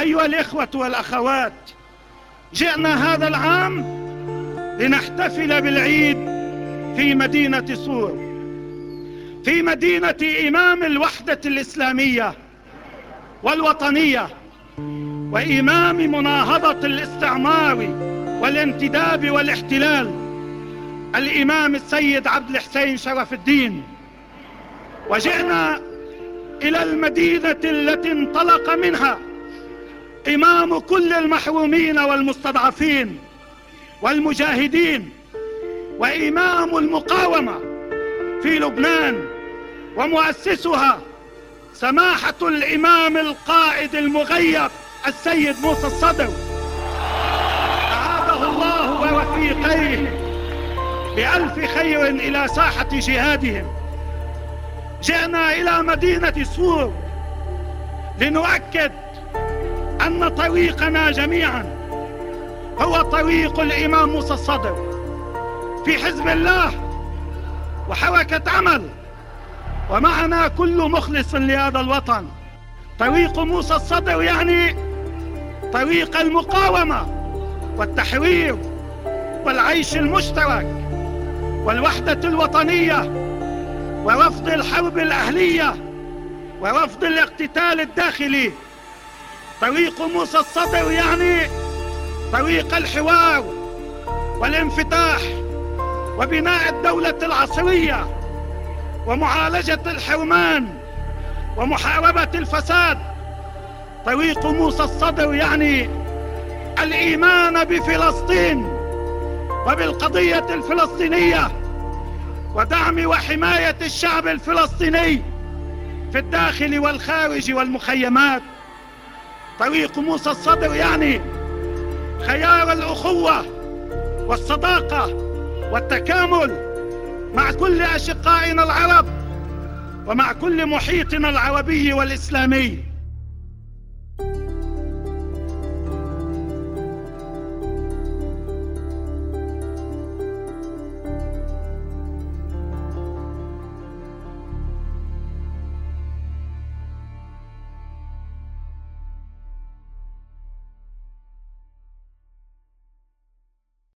أيها الإخوة والأخوات جئنا هذا العام لنحتفل بالعيد في مدينة صور في مدينة إمام الوحدة الإسلامية والوطنية وإمام مناهضة الاستعمار والانتداب والاحتلال الإمام السيد عبد الحسين شرف الدين. وجئنا إلى المدينة التي انطلق منها إمام كل المحرومين والمستضعفين والمجاهدين وإمام المقاومة في لبنان ومؤسسها سماحة الإمام القائد المغيب السيد موسى الصدر. أعاده الله ورفيقيه بألف خير إلى ساحة جهادهم. جئنا إلى مدينة سور لنؤكد أن طريقنا جميعا هو طريق الإمام موسى الصدر. في حزب الله وحركة عمل ومعنا كل مخلص لهذا الوطن. طريق موسى الصدر يعني طريق المقاومة والتحرير والعيش المشترك والوحدة الوطنية ورفض الحرب الأهلية ورفض الاقتتال الداخلي. طريق موسى الصدر يعني طريق الحوار والانفتاح وبناء الدولة العصرية ومعالجة الحرمان ومحاربة الفساد. طريق موسى الصدر يعني الإيمان بفلسطين وبالقضية الفلسطينية ودعم وحماية الشعب الفلسطيني في الداخل والخارج والمخيمات. طريق موسى الصدر يعني خيار الأخوة والصداقة والتكامل مع كل أشقائنا العرب ومع كل محيطنا العربي والإسلامي.